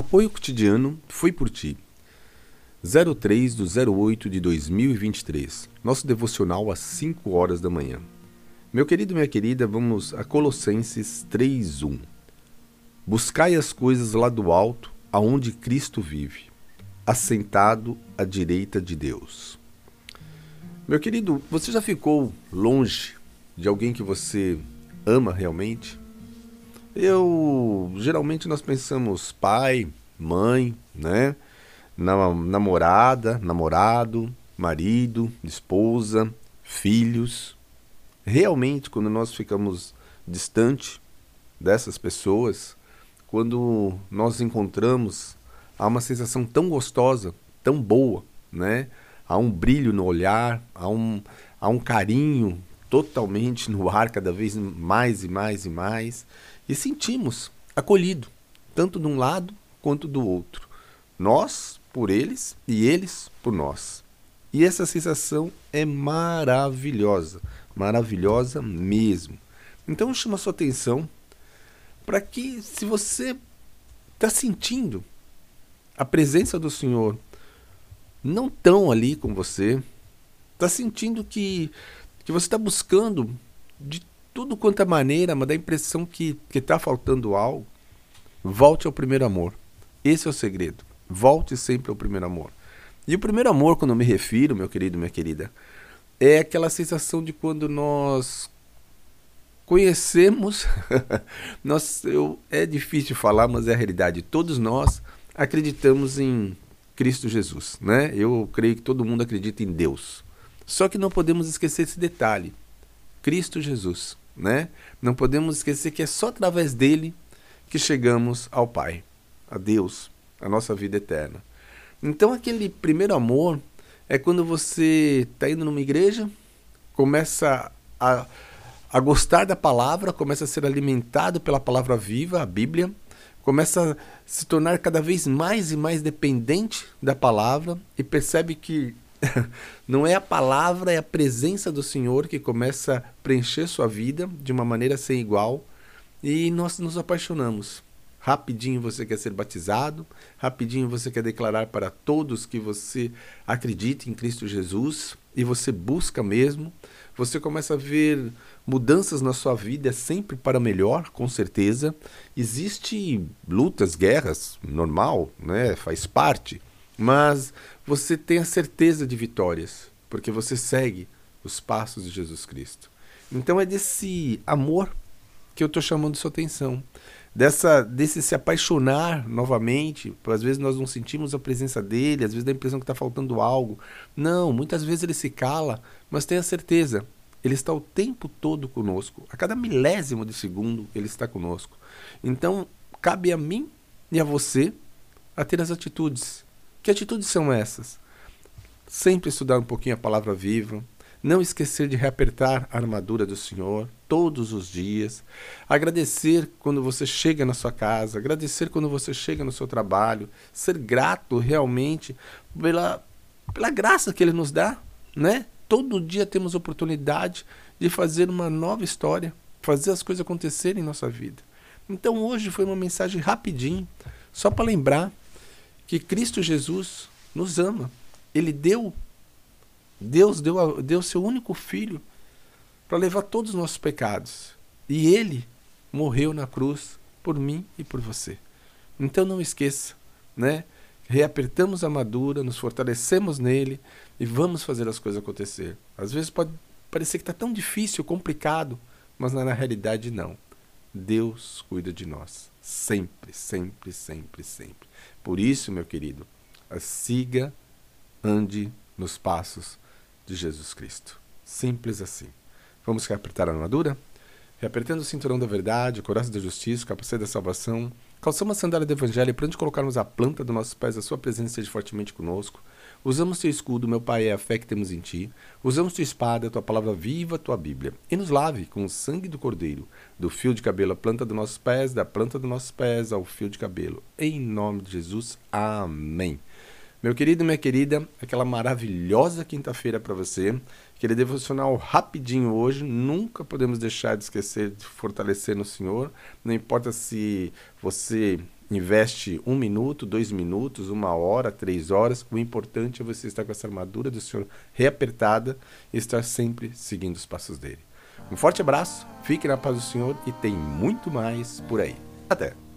Apoio cotidiano Fui por Ti. 03 do 08 de 2023. Nosso devocional às 5 horas da manhã. Meu querido minha querida, vamos a Colossenses 3:1. Buscai as coisas lá do alto, aonde Cristo vive, assentado à direita de Deus. Meu querido, você já ficou longe de alguém que você ama realmente? Eu geralmente nós pensamos pai, mãe, né? namorada, namorado, marido, esposa, filhos. Realmente, quando nós ficamos distante dessas pessoas, quando nós encontramos, há uma sensação tão gostosa, tão boa, né? Há um brilho no olhar, há um, há um carinho totalmente no ar, cada vez mais e mais e mais e sentimos acolhido, tanto de um lado quanto do outro. Nós por eles e eles por nós. E essa sensação é maravilhosa, maravilhosa mesmo. Então chama sua atenção para que se você está sentindo a presença do Senhor não tão ali com você, está sentindo que, que você está buscando de tudo quanto é maneira, mas dá a impressão que está faltando algo, volte ao primeiro amor. Esse é o segredo. Volte sempre ao primeiro amor. E o primeiro amor, quando eu me refiro, meu querido, minha querida, é aquela sensação de quando nós conhecemos, nós, eu, é difícil falar, mas é a realidade. Todos nós acreditamos em Cristo Jesus, né? Eu creio que todo mundo acredita em Deus. Só que não podemos esquecer esse detalhe. Cristo Jesus né? Não podemos esquecer que é só através dele que chegamos ao Pai, a Deus, a nossa vida eterna. Então, aquele primeiro amor é quando você está indo numa igreja, começa a, a gostar da palavra, começa a ser alimentado pela palavra viva, a Bíblia, começa a se tornar cada vez mais e mais dependente da palavra e percebe que não é a palavra, é a presença do Senhor que começa a preencher sua vida de uma maneira sem igual e nós nos apaixonamos. Rapidinho você quer ser batizado, rapidinho você quer declarar para todos que você acredita em Cristo Jesus e você busca mesmo. Você começa a ver mudanças na sua vida sempre para melhor, com certeza. Existe lutas, guerras, normal, né? Faz parte. Mas você tem a certeza de vitórias, porque você segue os passos de Jesus Cristo. Então é desse amor que eu estou chamando sua atenção. Dessa, desse se apaixonar novamente, às vezes nós não sentimos a presença dele, às vezes dá a impressão que está faltando algo. Não, muitas vezes ele se cala, mas tenha certeza, ele está o tempo todo conosco. A cada milésimo de segundo ele está conosco. Então, cabe a mim e a você a ter as atitudes que atitudes são essas? Sempre estudar um pouquinho a palavra viva, não esquecer de reapertar a armadura do Senhor todos os dias, agradecer quando você chega na sua casa, agradecer quando você chega no seu trabalho, ser grato realmente pela, pela graça que Ele nos dá, né? Todo dia temos oportunidade de fazer uma nova história, fazer as coisas acontecerem em nossa vida. Então hoje foi uma mensagem rapidinho, só para lembrar que Cristo Jesus nos ama. Ele deu, Deus deu, deu seu único filho para levar todos os nossos pecados. E ele morreu na cruz por mim e por você. Então não esqueça, né? Reapertamos a armadura, nos fortalecemos nele e vamos fazer as coisas acontecer. Às vezes pode parecer que está tão difícil, complicado, mas na realidade não. Deus cuida de nós. Sempre, sempre, sempre, sempre. Por isso, meu querido, siga, ande nos passos de Jesus Cristo. Simples assim. Vamos reapertar a armadura? Reapertando o cinturão da verdade, o coração da justiça, o capacete da salvação, calçamos a sandália do evangelho para onde colocarmos a planta dos nossos pés, a sua presença esteja fortemente conosco. Usamos teu escudo, meu Pai, é a fé que temos em ti. Usamos tua espada, tua palavra viva, tua Bíblia. E nos lave com o sangue do Cordeiro, do fio de cabelo à planta dos nossos pés, da planta dos nossos pés ao fio de cabelo. Em nome de Jesus. Amém. Meu querido minha querida, aquela maravilhosa quinta-feira para você. Aquele devocional rapidinho hoje. Nunca podemos deixar de esquecer de fortalecer no Senhor. Não importa se você investe um minuto, dois minutos, uma hora, três horas. O importante é você estar com essa armadura do Senhor reapertada e estar sempre seguindo os passos dele. Um forte abraço, fique na paz do Senhor e tem muito mais por aí. Até!